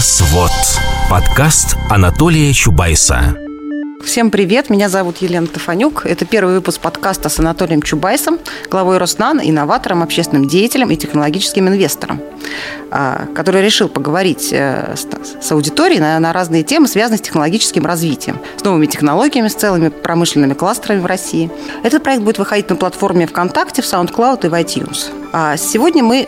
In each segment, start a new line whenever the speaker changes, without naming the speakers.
Небосвод. Подкаст Анатолия Чубайса.
Всем привет, меня зовут Елена Тафанюк. Это первый выпуск подкаста с Анатолием Чубайсом, главой Роснано, инноватором, общественным деятелем и технологическим инвестором, а, который решил поговорить э, с аудиторией на разные темы, связанные с технологическим развитием, с новыми технологиями, с целыми промышленными кластерами в России. Этот проект будет выходить на платформе ВКонтакте, в SoundCloud и в iTunes. А сегодня мы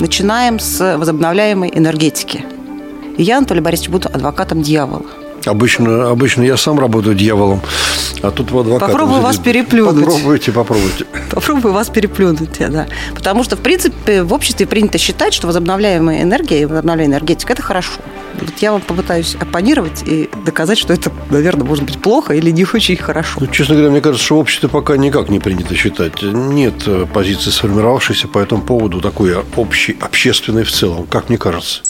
начинаем с возобновляемой энергетики. И я, Анатолий Борисович, буду адвокатом дьявола.
Обычно, обычно я сам работаю дьяволом, а тут в адвокатом.
Попробую вас переплюнуть.
Попробуйте, попробуйте.
Попробую вас переплюнуть, да. Потому что, в принципе, в обществе принято считать, что возобновляемая энергия и возобновляемая энергетика – это хорошо. Вот я вам попытаюсь оппонировать и доказать, что это, наверное, может быть плохо или не очень хорошо.
Ну, честно говоря, мне кажется, что в обществе пока никак не принято считать. Нет э, позиции сформировавшейся по этому поводу такой общей, общественной в целом, как мне кажется.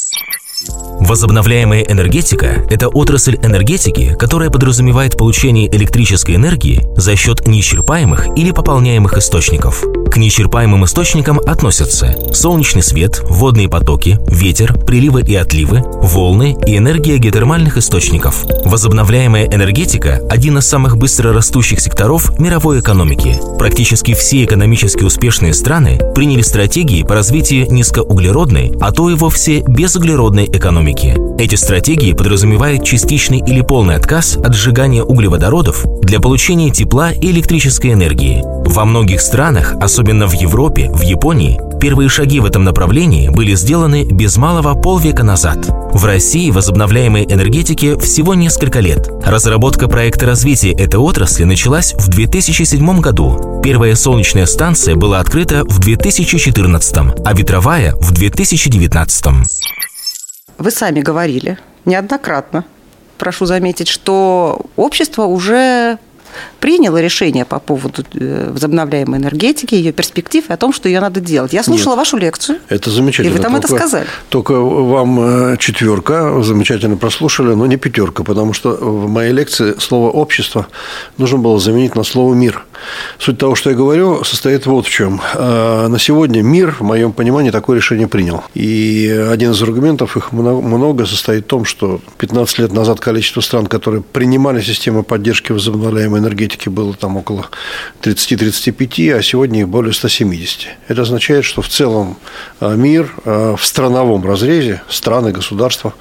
Возобновляемая энергетика – это отрасль энергетики, которая подразумевает получение электрической энергии за счет неисчерпаемых или пополняемых источников. К неисчерпаемым источникам относятся солнечный свет, водные потоки, ветер, приливы и отливы, волны и энергия геотермальных источников. Возобновляемая энергетика – один из самых быстро растущих секторов мировой экономики. Практически все экономически успешные страны приняли стратегии по развитию низкоуглеродной, а то и вовсе безуглеродной экономики. Эти стратегии подразумевают частичный или полный отказ от сжигания углеводородов для получения тепла и электрической энергии. Во многих странах, особенно в Европе, в Японии, первые шаги в этом направлении были сделаны без малого полвека назад. В России возобновляемой энергетике всего несколько лет. Разработка проекта развития этой отрасли началась в 2007 году. Первая солнечная станция была открыта в 2014, а ветровая в 2019.
Вы сами говорили неоднократно, прошу заметить, что общество уже приняло решение по поводу э, возобновляемой энергетики, ее перспектив и о том, что ее надо делать. Я слушала Нет, вашу лекцию.
Это замечательно.
И вы там только, это сказали.
Только вам э, четверка, замечательно прослушали, но не пятерка, потому что в моей лекции слово «общество» нужно было заменить на слово «мир». Суть того, что я говорю, состоит вот в чем. Э, на сегодня мир, в моем понимании, такое решение принял. И один из аргументов, их много, состоит в том, что 15 лет назад количество стран, которые принимали систему поддержки возобновляемой энергетики, было там около 30-35, а сегодня их более 170. Это означает, что в целом э, мир э, в страновом разрезе, страны, государства,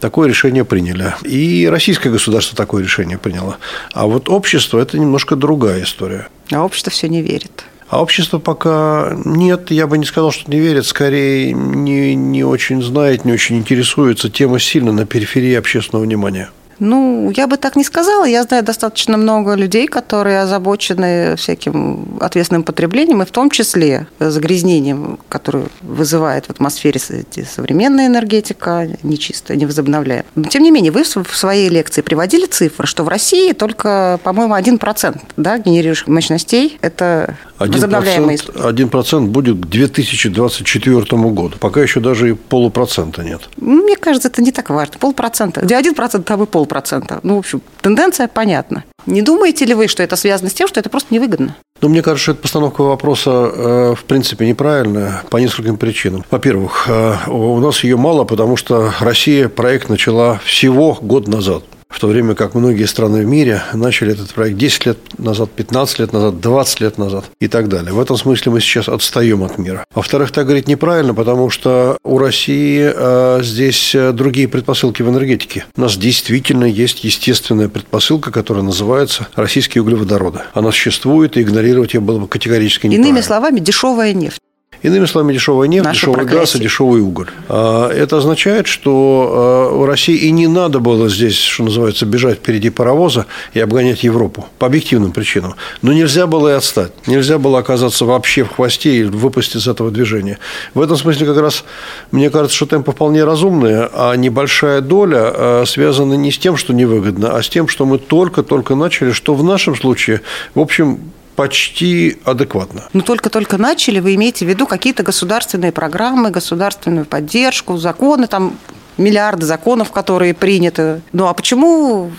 такое решение приняли. И российское государство такое решение приняло. А вот общество – это немножко другая история.
А общество все не верит.
А общество пока нет, я бы не сказал, что не верит, скорее не, не очень знает, не очень интересуется. Тема сильно на периферии общественного внимания.
Ну, я бы так не сказала. Я знаю достаточно много людей, которые озабочены всяким ответственным потреблением, и в том числе загрязнением, которое вызывает в атмосфере современная энергетика, нечистая, невозобновляемая. Но, тем не менее, вы в своей лекции приводили цифры, что в России только, по-моему, 1% да, генерирующих мощностей – это 1%, возобновляемые
источники. 1% будет к 2024 году. Пока еще даже и полупроцента нет.
Мне кажется, это не так важно. Полпроцента. Где 1%, там и пол полпроцента. Ну, в общем, тенденция понятна. Не думаете ли вы, что это связано с тем, что это просто невыгодно?
Ну, мне кажется, что эта постановка вопроса, э, в принципе, неправильная по нескольким причинам. Во-первых, э, у нас ее мало, потому что Россия проект начала всего год назад в то время как многие страны в мире начали этот проект 10 лет назад, 15 лет назад, 20 лет назад и так далее. В этом смысле мы сейчас отстаем от мира. Во-вторых, так говорить неправильно, потому что у России э, здесь другие предпосылки в энергетике. У нас действительно есть естественная предпосылка, которая называется российские углеводороды. Она существует, и игнорировать ее было бы категорически неправильно.
Иными словами, дешевая нефть.
Иными словами, дешевая нефть, Наша дешевый прогрессия. газ и дешевый уголь. А, это означает, что у а, России и не надо было здесь, что называется, бежать впереди паровоза и обгонять Европу по объективным причинам. Но нельзя было и отстать. Нельзя было оказаться вообще в хвосте и выпасть из этого движения. В этом смысле как раз мне кажется, что темпы вполне разумные, а небольшая доля а, связана не с тем, что невыгодно, а с тем, что мы только-только начали, что в нашем случае, в общем, почти адекватно.
Ну, только-только начали, вы имеете в виду какие-то государственные программы, государственную поддержку, законы, там миллиарды законов, которые приняты. Ну, а почему,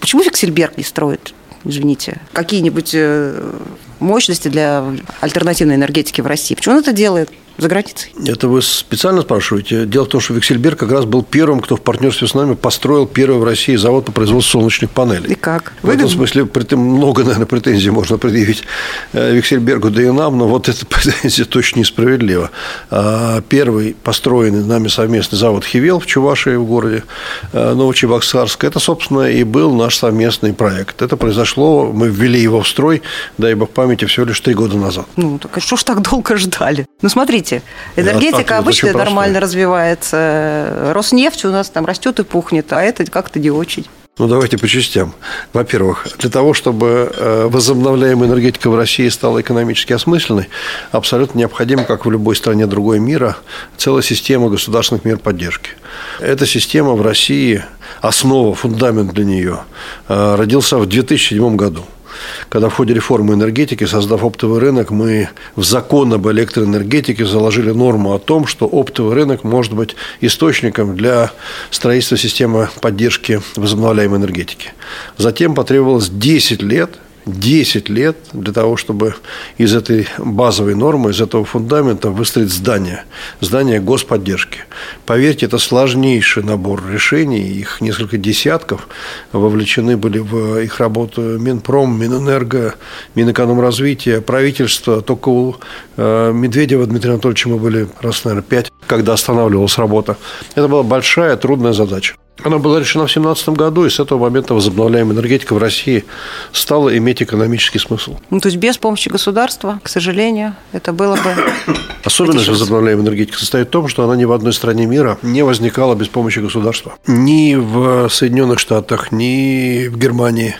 почему Фиксельберг не строит? Извините, какие-нибудь э, мощности для альтернативной энергетики в России. Почему он это делает? За границей?
Это вы специально спрашиваете? Дело в том, что Виксельберг как раз был первым, кто в партнерстве с нами построил первый в России завод по производству солнечных панелей.
И как?
В этом смысле много, наверное, претензий можно предъявить э, Виксельбергу, да и нам, но вот эта претензия точно несправедлива. А, первый построенный нами совместный завод «Хивел» в Чувашии в городе э, Новочебоксарск, это, собственно, и был наш совместный проект. Это произошло, мы ввели его в строй, дай бог памяти, всего лишь три года назад.
Ну, так а что ж так долго ждали? Ну, смотрите, энергетика обычно нормально развивается. Роснефть у нас там растет и пухнет, а это как-то не очень.
Ну, давайте по частям. Во-первых, для того, чтобы э, возобновляемая энергетика в России стала экономически осмысленной, абсолютно необходимо, как в любой стране другой мира, целая система государственных мер поддержки. Эта система в России, основа, фундамент для нее, э, родился в 2007 году когда в ходе реформы энергетики, создав оптовый рынок, мы в закон об электроэнергетике заложили норму о том, что оптовый рынок может быть источником для строительства системы поддержки возобновляемой энергетики. Затем потребовалось 10 лет – 10 лет для того, чтобы из этой базовой нормы, из этого фундамента выстроить здание, здание господдержки. Поверьте, это сложнейший набор решений, их несколько десятков, вовлечены были в их работу Минпром, Минэнерго, Минэкономразвития, правительство. Только у э, Медведева Дмитрия Анатольевича мы были раз, наверное, пять, когда останавливалась работа. Это была большая, трудная задача. Она была решена в 2017 году, и с этого момента возобновляемая энергетика в России стала иметь экономический смысл.
Ну, то есть без помощи государства, к сожалению, это было бы...
Особенность возобновляемой энергетики состоит в том, что она ни в одной стране мира не возникала без помощи государства. Ни в Соединенных Штатах, ни в Германии,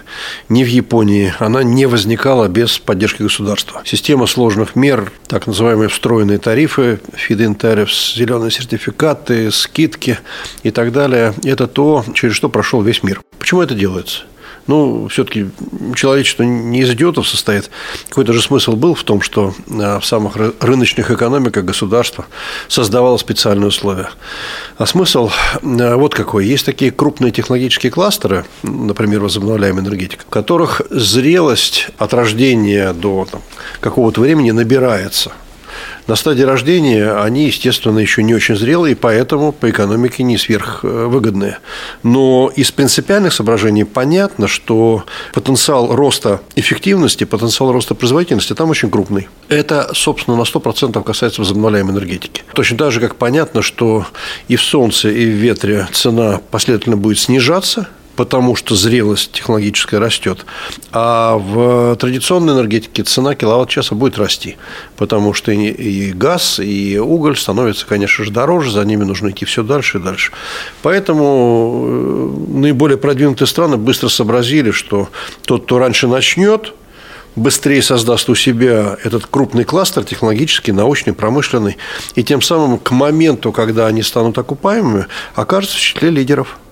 ни в Японии она не возникала без поддержки государства. Система сложных мер, так называемые встроенные тарифы, feed-in tariffs, зеленые сертификаты, скидки и так далее, это это то, через что прошел весь мир. Почему это делается? Ну, все-таки человечество не из идиотов состоит. Какой-то же смысл был в том, что а, в самых рыночных экономиках государство создавало специальные условия. А смысл а, вот какой. Есть такие крупные технологические кластеры, например, возобновляемая энергетика, в которых зрелость от рождения до какого-то времени набирается – на стадии рождения они, естественно, еще не очень зрелые, поэтому по экономике не сверхвыгодные. Но из принципиальных соображений понятно, что потенциал роста эффективности, потенциал роста производительности там очень крупный. Это, собственно, на 100% касается возобновляемой энергетики. Точно так же, как понятно, что и в солнце, и в ветре цена последовательно будет снижаться – потому что зрелость технологическая растет. А в традиционной энергетике цена киловатт-часа будет расти, потому что и газ, и уголь становятся, конечно же, дороже, за ними нужно идти все дальше и дальше. Поэтому э, наиболее продвинутые страны быстро сообразили, что тот, кто раньше начнет, быстрее создаст у себя этот крупный кластер технологический, научный, промышленный, и тем самым к моменту, когда они станут окупаемыми, окажутся в числе лидеров –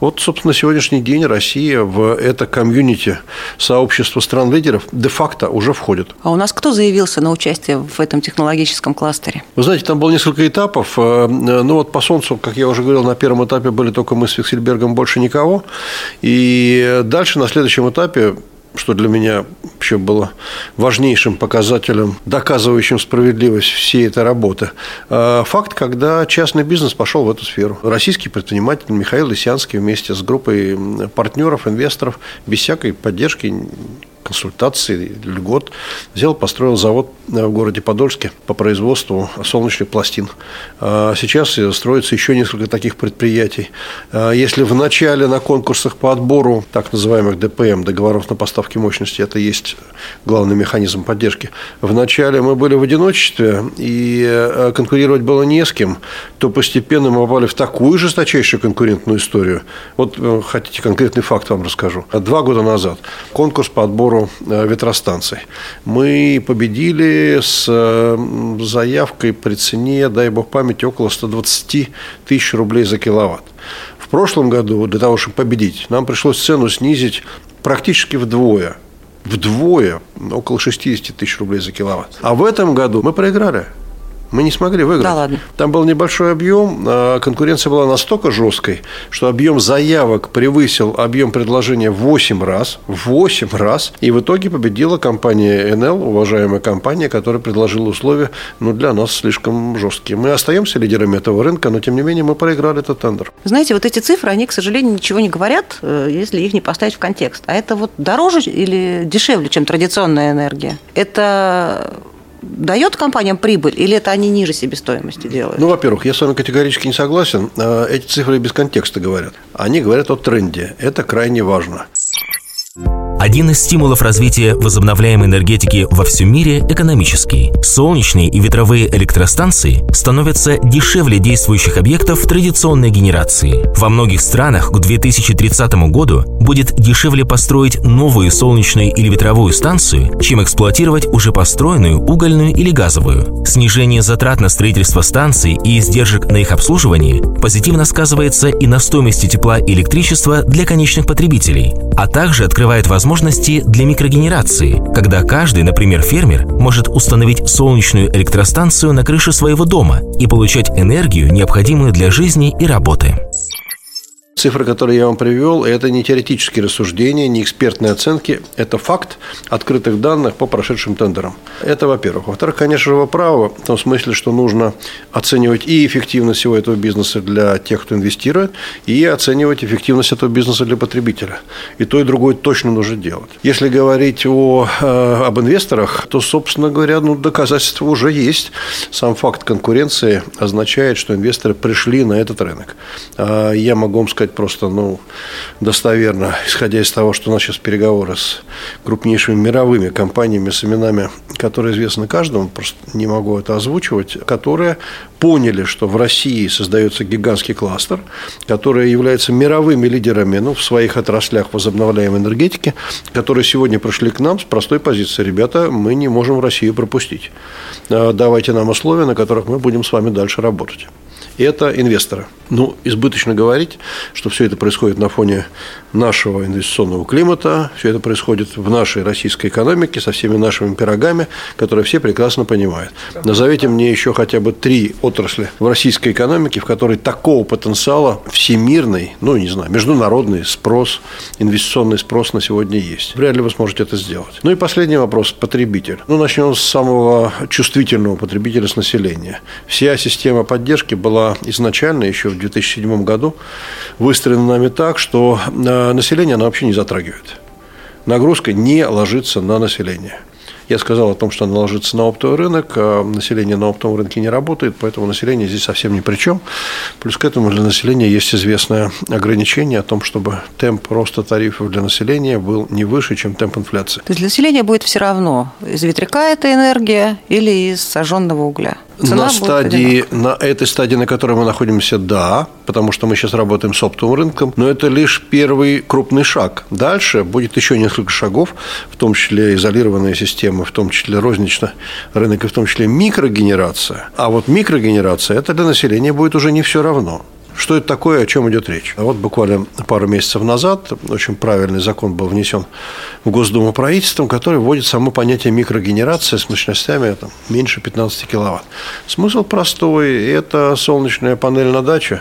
вот, собственно, на сегодняшний день Россия в это комьюнити сообщество стран-лидеров де-факто уже входит.
А у нас кто заявился на участие в этом технологическом кластере?
Вы знаете, там было несколько этапов. Э, ну вот по Солнцу, как я уже говорил, на первом этапе были только мы с Фиксельбергом, больше никого. И дальше на следующем этапе что для меня вообще было важнейшим показателем, доказывающим справедливость всей этой работы. А, факт, когда частный бизнес пошел в эту сферу. Российский предприниматель Михаил Лисянский вместе с группой партнеров, инвесторов, без всякой поддержки консультаций, льгот, взял, построил завод э, в городе Подольске по производству солнечных пластин. А сейчас строится еще несколько таких предприятий. А если в начале на конкурсах по отбору так называемых ДПМ, договоров на поставки мощности, это есть главный механизм поддержки, в начале мы были в одиночестве, и э, конкурировать было не с кем, то постепенно мы попали в такую жесточайшую конкурентную историю. Вот э, хотите конкретный факт вам расскажу. Два года назад конкурс по отбору отбору э, ветростанций. Мы победили с заявкой при цене, дай бог памяти, около 120 тысяч рублей за киловатт. В прошлом году для того, чтобы победить, нам пришлось цену снизить практически вдвое. Вдвое, около 60 тысяч рублей за киловатт. А в этом году мы проиграли. Мы не смогли выиграть.
Да ладно.
Там был небольшой объем, а конкуренция была настолько жесткой, что объем заявок превысил объем предложения в 8 раз. В 8 раз. И в итоге победила компания НЛ, уважаемая компания, которая предложила условия ну, для нас слишком жесткие. Мы остаемся лидерами этого рынка, но тем не менее мы проиграли этот тендер.
Знаете, вот эти цифры, они, к сожалению, ничего не говорят, э, если их не поставить в контекст. А это вот дороже или дешевле, чем традиционная энергия? Это дает компаниям прибыль или это они ниже себестоимости делают?
Ну, во-первых, я с вами категорически не согласен. А, эти цифры без контекста говорят. Они говорят о тренде. Это крайне важно.
Один из стимулов развития возобновляемой энергетики во всем мире – экономический. Солнечные и ветровые электростанции становятся дешевле действующих объектов традиционной генерации. Во многих странах к 2030 году будет дешевле построить новую солнечную или ветровую станцию, чем эксплуатировать уже построенную угольную или газовую. Снижение затрат на строительство станций и издержек на их обслуживание позитивно сказывается и на стоимости тепла и электричества для конечных потребителей, а также открывает возможность возможности для микрогенерации, когда каждый, например, фермер, может установить солнечную электростанцию на крыше своего дома и получать энергию, необходимую для жизни и работы.
Цифры, которые я вам привел, это не теоретические рассуждения, не экспертные оценки, это факт открытых данных по прошедшим тендерам. Это во-первых. Во-вторых, конечно же, вы правы в том смысле, что нужно оценивать и эффективность всего этого бизнеса для тех, кто инвестирует, и оценивать эффективность этого бизнеса для потребителя. И то, и другое точно нужно делать. Если говорить о, э, об инвесторах, то, собственно говоря, ну, доказательства уже есть. Сам факт конкуренции означает, что инвесторы пришли на этот рынок. А я могу вам сказать, сказать просто ну, достоверно, исходя из того, что у нас сейчас переговоры с крупнейшими мировыми компаниями с именами, которые известны каждому, просто не могу это озвучивать, которые поняли, что в России создается гигантский кластер, который является мировыми лидерами ну, в своих отраслях возобновляемой энергетики, которые сегодня пришли к нам с простой позиции. Ребята, мы не можем Россию пропустить. А, давайте нам условия, на которых мы будем с вами дальше работать. Это инвесторы. Ну, избыточно говорить, что все это происходит на фоне нашего инвестиционного климата, все это происходит в нашей российской экономике со всеми нашими пирогами, которые все прекрасно понимают. Назовите мне еще хотя бы три отрасли в российской экономике, в которой такого потенциала всемирный, ну, не знаю, международный спрос, инвестиционный спрос на сегодня есть. Вряд ли вы сможете это сделать. Ну и последний вопрос – потребитель. Ну, начнем с самого чувствительного потребителя с населения. Вся система поддержки была изначально еще в 2007 году выстроена нами так, что э, население она вообще не затрагивает. Нагрузка не ложится на население. Я сказал о том, что она ложится на оптовый рынок, а население на оптовом рынке не работает, поэтому население здесь совсем ни при чем. Плюс к этому для населения есть известное ограничение о том, чтобы темп роста тарифов для населения был не выше, чем темп инфляции.
То есть для населения будет все равно, из ветряка эта энергия или из сожженного угля?
Цена на стадии, на этой стадии, на которой мы находимся, да, потому что мы сейчас работаем с оптовым рынком, но это лишь первый крупный шаг. Дальше будет еще несколько шагов, в том числе изолированная система, в том числе розничный рынок, и в том числе микрогенерация. А вот микрогенерация, это для населения будет уже не все равно. Что это такое, о чем идет речь? Вот буквально пару месяцев назад очень правильный закон был внесен в Госдуму правительством, который вводит само понятие микрогенерации с мощностями там, меньше 15 киловатт. Смысл простой. Это солнечная панель на даче,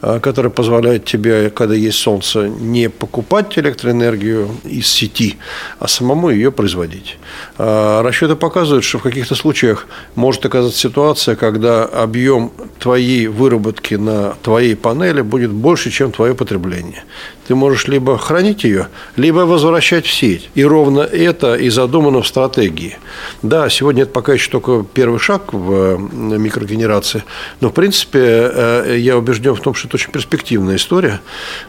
а, которая позволяет тебе, когда есть солнце, не покупать электроэнергию из сети, а самому ее производить. А, расчеты показывают, что в каких-то случаях может оказаться ситуация, когда объем твоей выработки на твоей панели будет больше, чем твое потребление. Ты можешь либо хранить ее, либо возвращать в сеть. И ровно это и задумано в стратегии. Да, сегодня это пока еще только первый шаг в э, микрогенерации, но, в принципе, э, я убежден в том, что это очень перспективная история.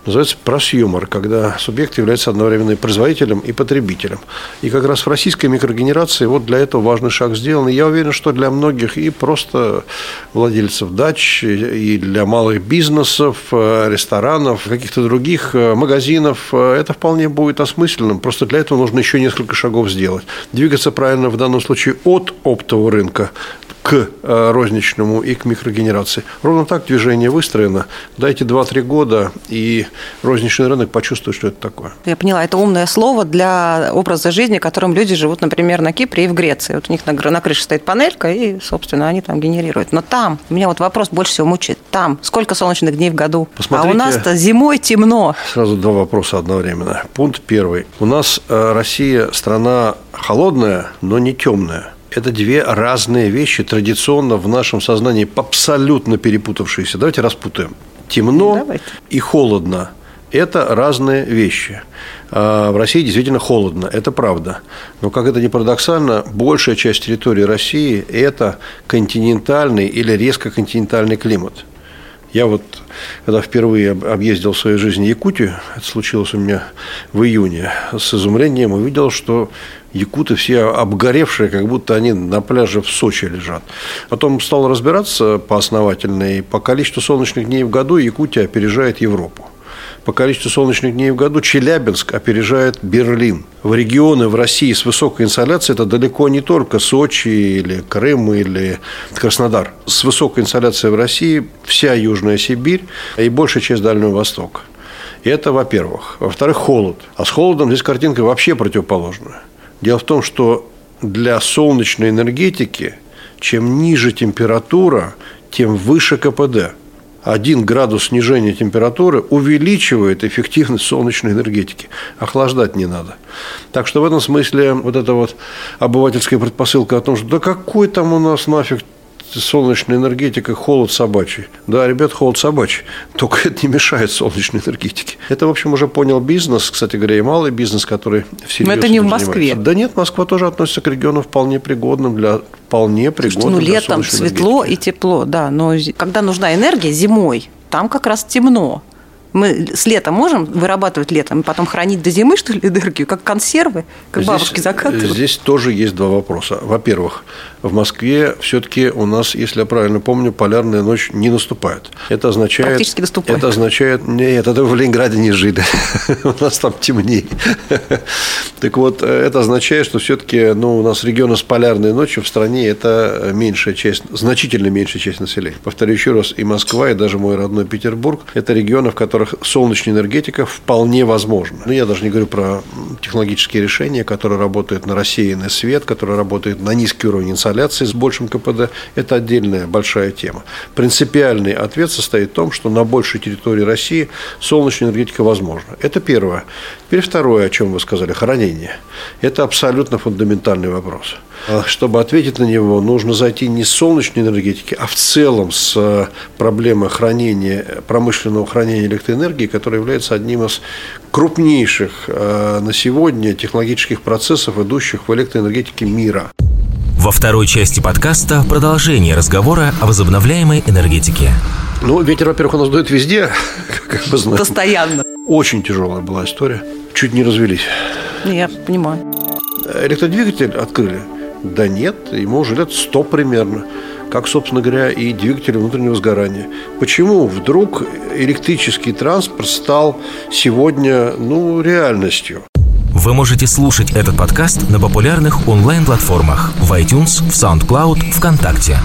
Называется просъюмор, когда субъект является одновременно и производителем, и потребителем. И как раз в российской микрогенерации вот для этого важный шаг сделан. И я уверен, что для многих и просто владельцев дач, и для малых бизнесов, э, ресторанов, каких-то других магазинов, это вполне будет осмысленным. Просто для этого нужно еще несколько шагов сделать. Двигаться правильно в данном случае от оптового рынка к э, розничному и к микрогенерации. Ровно так движение выстроено. Дайте 2-3 года, и розничный рынок почувствует, что это такое.
Я поняла, это умное слово для образа жизни, которым люди живут, например, на Кипре и в Греции. Вот у них на, на крыше стоит панелька, и, собственно, они там генерируют. Но там, у меня вот вопрос больше всего мучает. Там сколько солнечных дней в году? Посмотрите, а у нас-то зимой темно.
Сразу два вопроса одновременно. Пункт первый. У нас э, Россия страна холодная, но не темная. Это две разные вещи, традиционно в нашем сознании абсолютно перепутавшиеся. Давайте распутаем. Темно Давайте. и холодно – это разные вещи. А в России действительно холодно, это правда. Но, как это ни парадоксально, большая часть территории России – это континентальный или резко континентальный климат. Я вот, когда впервые объездил в своей жизни Якутию, это случилось у меня в июне, с изумлением увидел, что якуты все обгоревшие, как будто они на пляже в Сочи лежат. Потом стал разбираться поосновательно, и по количеству солнечных дней в году Якутия опережает Европу. По количеству солнечных дней в году Челябинск опережает Берлин. В регионы в России с высокой инсоляцией это далеко не только Сочи или Крым или Краснодар. С высокой инсоляцией в России вся Южная Сибирь и большая часть Дальнего Востока. Это, во-первых. Во-вторых, холод. А с холодом здесь картинка вообще противоположная. Дело в том, что для солнечной энергетики чем ниже температура, тем выше КПД. Один градус снижения температуры увеличивает эффективность солнечной энергетики. Охлаждать не надо. Так что в этом смысле вот эта вот обывательская предпосылка о том, что да какой там у нас нафиг солнечная энергетика, холод собачий. Да, ребят, холод собачий. Только это не мешает солнечной энергетике. Это, в общем, уже понял бизнес, кстати говоря, и малый бизнес, который
всерьез Но это не в Москве.
Да нет, Москва тоже относится к региону вполне пригодным для вполне пригодным
ну, летом светло и тепло, да, но когда нужна энергия зимой, там как раз темно. Мы с лета можем вырабатывать летом, потом хранить до зимы, что ли, энергию, как консервы, как здесь, бабушки закатывают?
Здесь тоже есть два вопроса. Во-первых, в Москве все-таки у нас, если я правильно помню, полярная ночь не наступает. Это означает...
Практически наступает.
Это означает... Нет, это в Ленинграде не жили. у нас там темнее. так вот, это означает, что все-таки ну, у нас регионы с полярной ночью в стране это меньшая часть, значительно меньшая часть населения. Повторю еще раз, и Москва, и даже мой родной Петербург – это регионы, в которых которых солнечная энергетика вполне возможна. Ну, я даже не говорю про технологические решения, которые работают на рассеянный свет, которые работают на низкий уровень инсоляции с большим КПД. Это отдельная большая тема. Принципиальный ответ состоит в том, что на большей территории России солнечная энергетика возможна. Это первое. Теперь второе, о чем вы сказали, хранение. Это абсолютно фундаментальный вопрос. А чтобы ответить на него, нужно зайти не с солнечной энергетики, а в целом с э, проблемой хранения, промышленного хранения электроэнергии, которая является одним из крупнейших э, на сегодня технологических процессов, идущих в электроэнергетике мира.
Во второй части подкаста продолжение разговора о возобновляемой энергетике.
Ну, ветер, во-первых, у нас дует везде,
как мы знаем. Постоянно.
Очень тяжелая была история. Чуть не развелись.
Я понимаю.
Электродвигатель открыли – да нет, ему уже лет 100 примерно как, собственно говоря, и двигатели внутреннего сгорания. Почему вдруг электрический транспорт стал сегодня ну, реальностью?
Вы можете слушать этот подкаст на популярных онлайн-платформах в iTunes, в SoundCloud, ВКонтакте.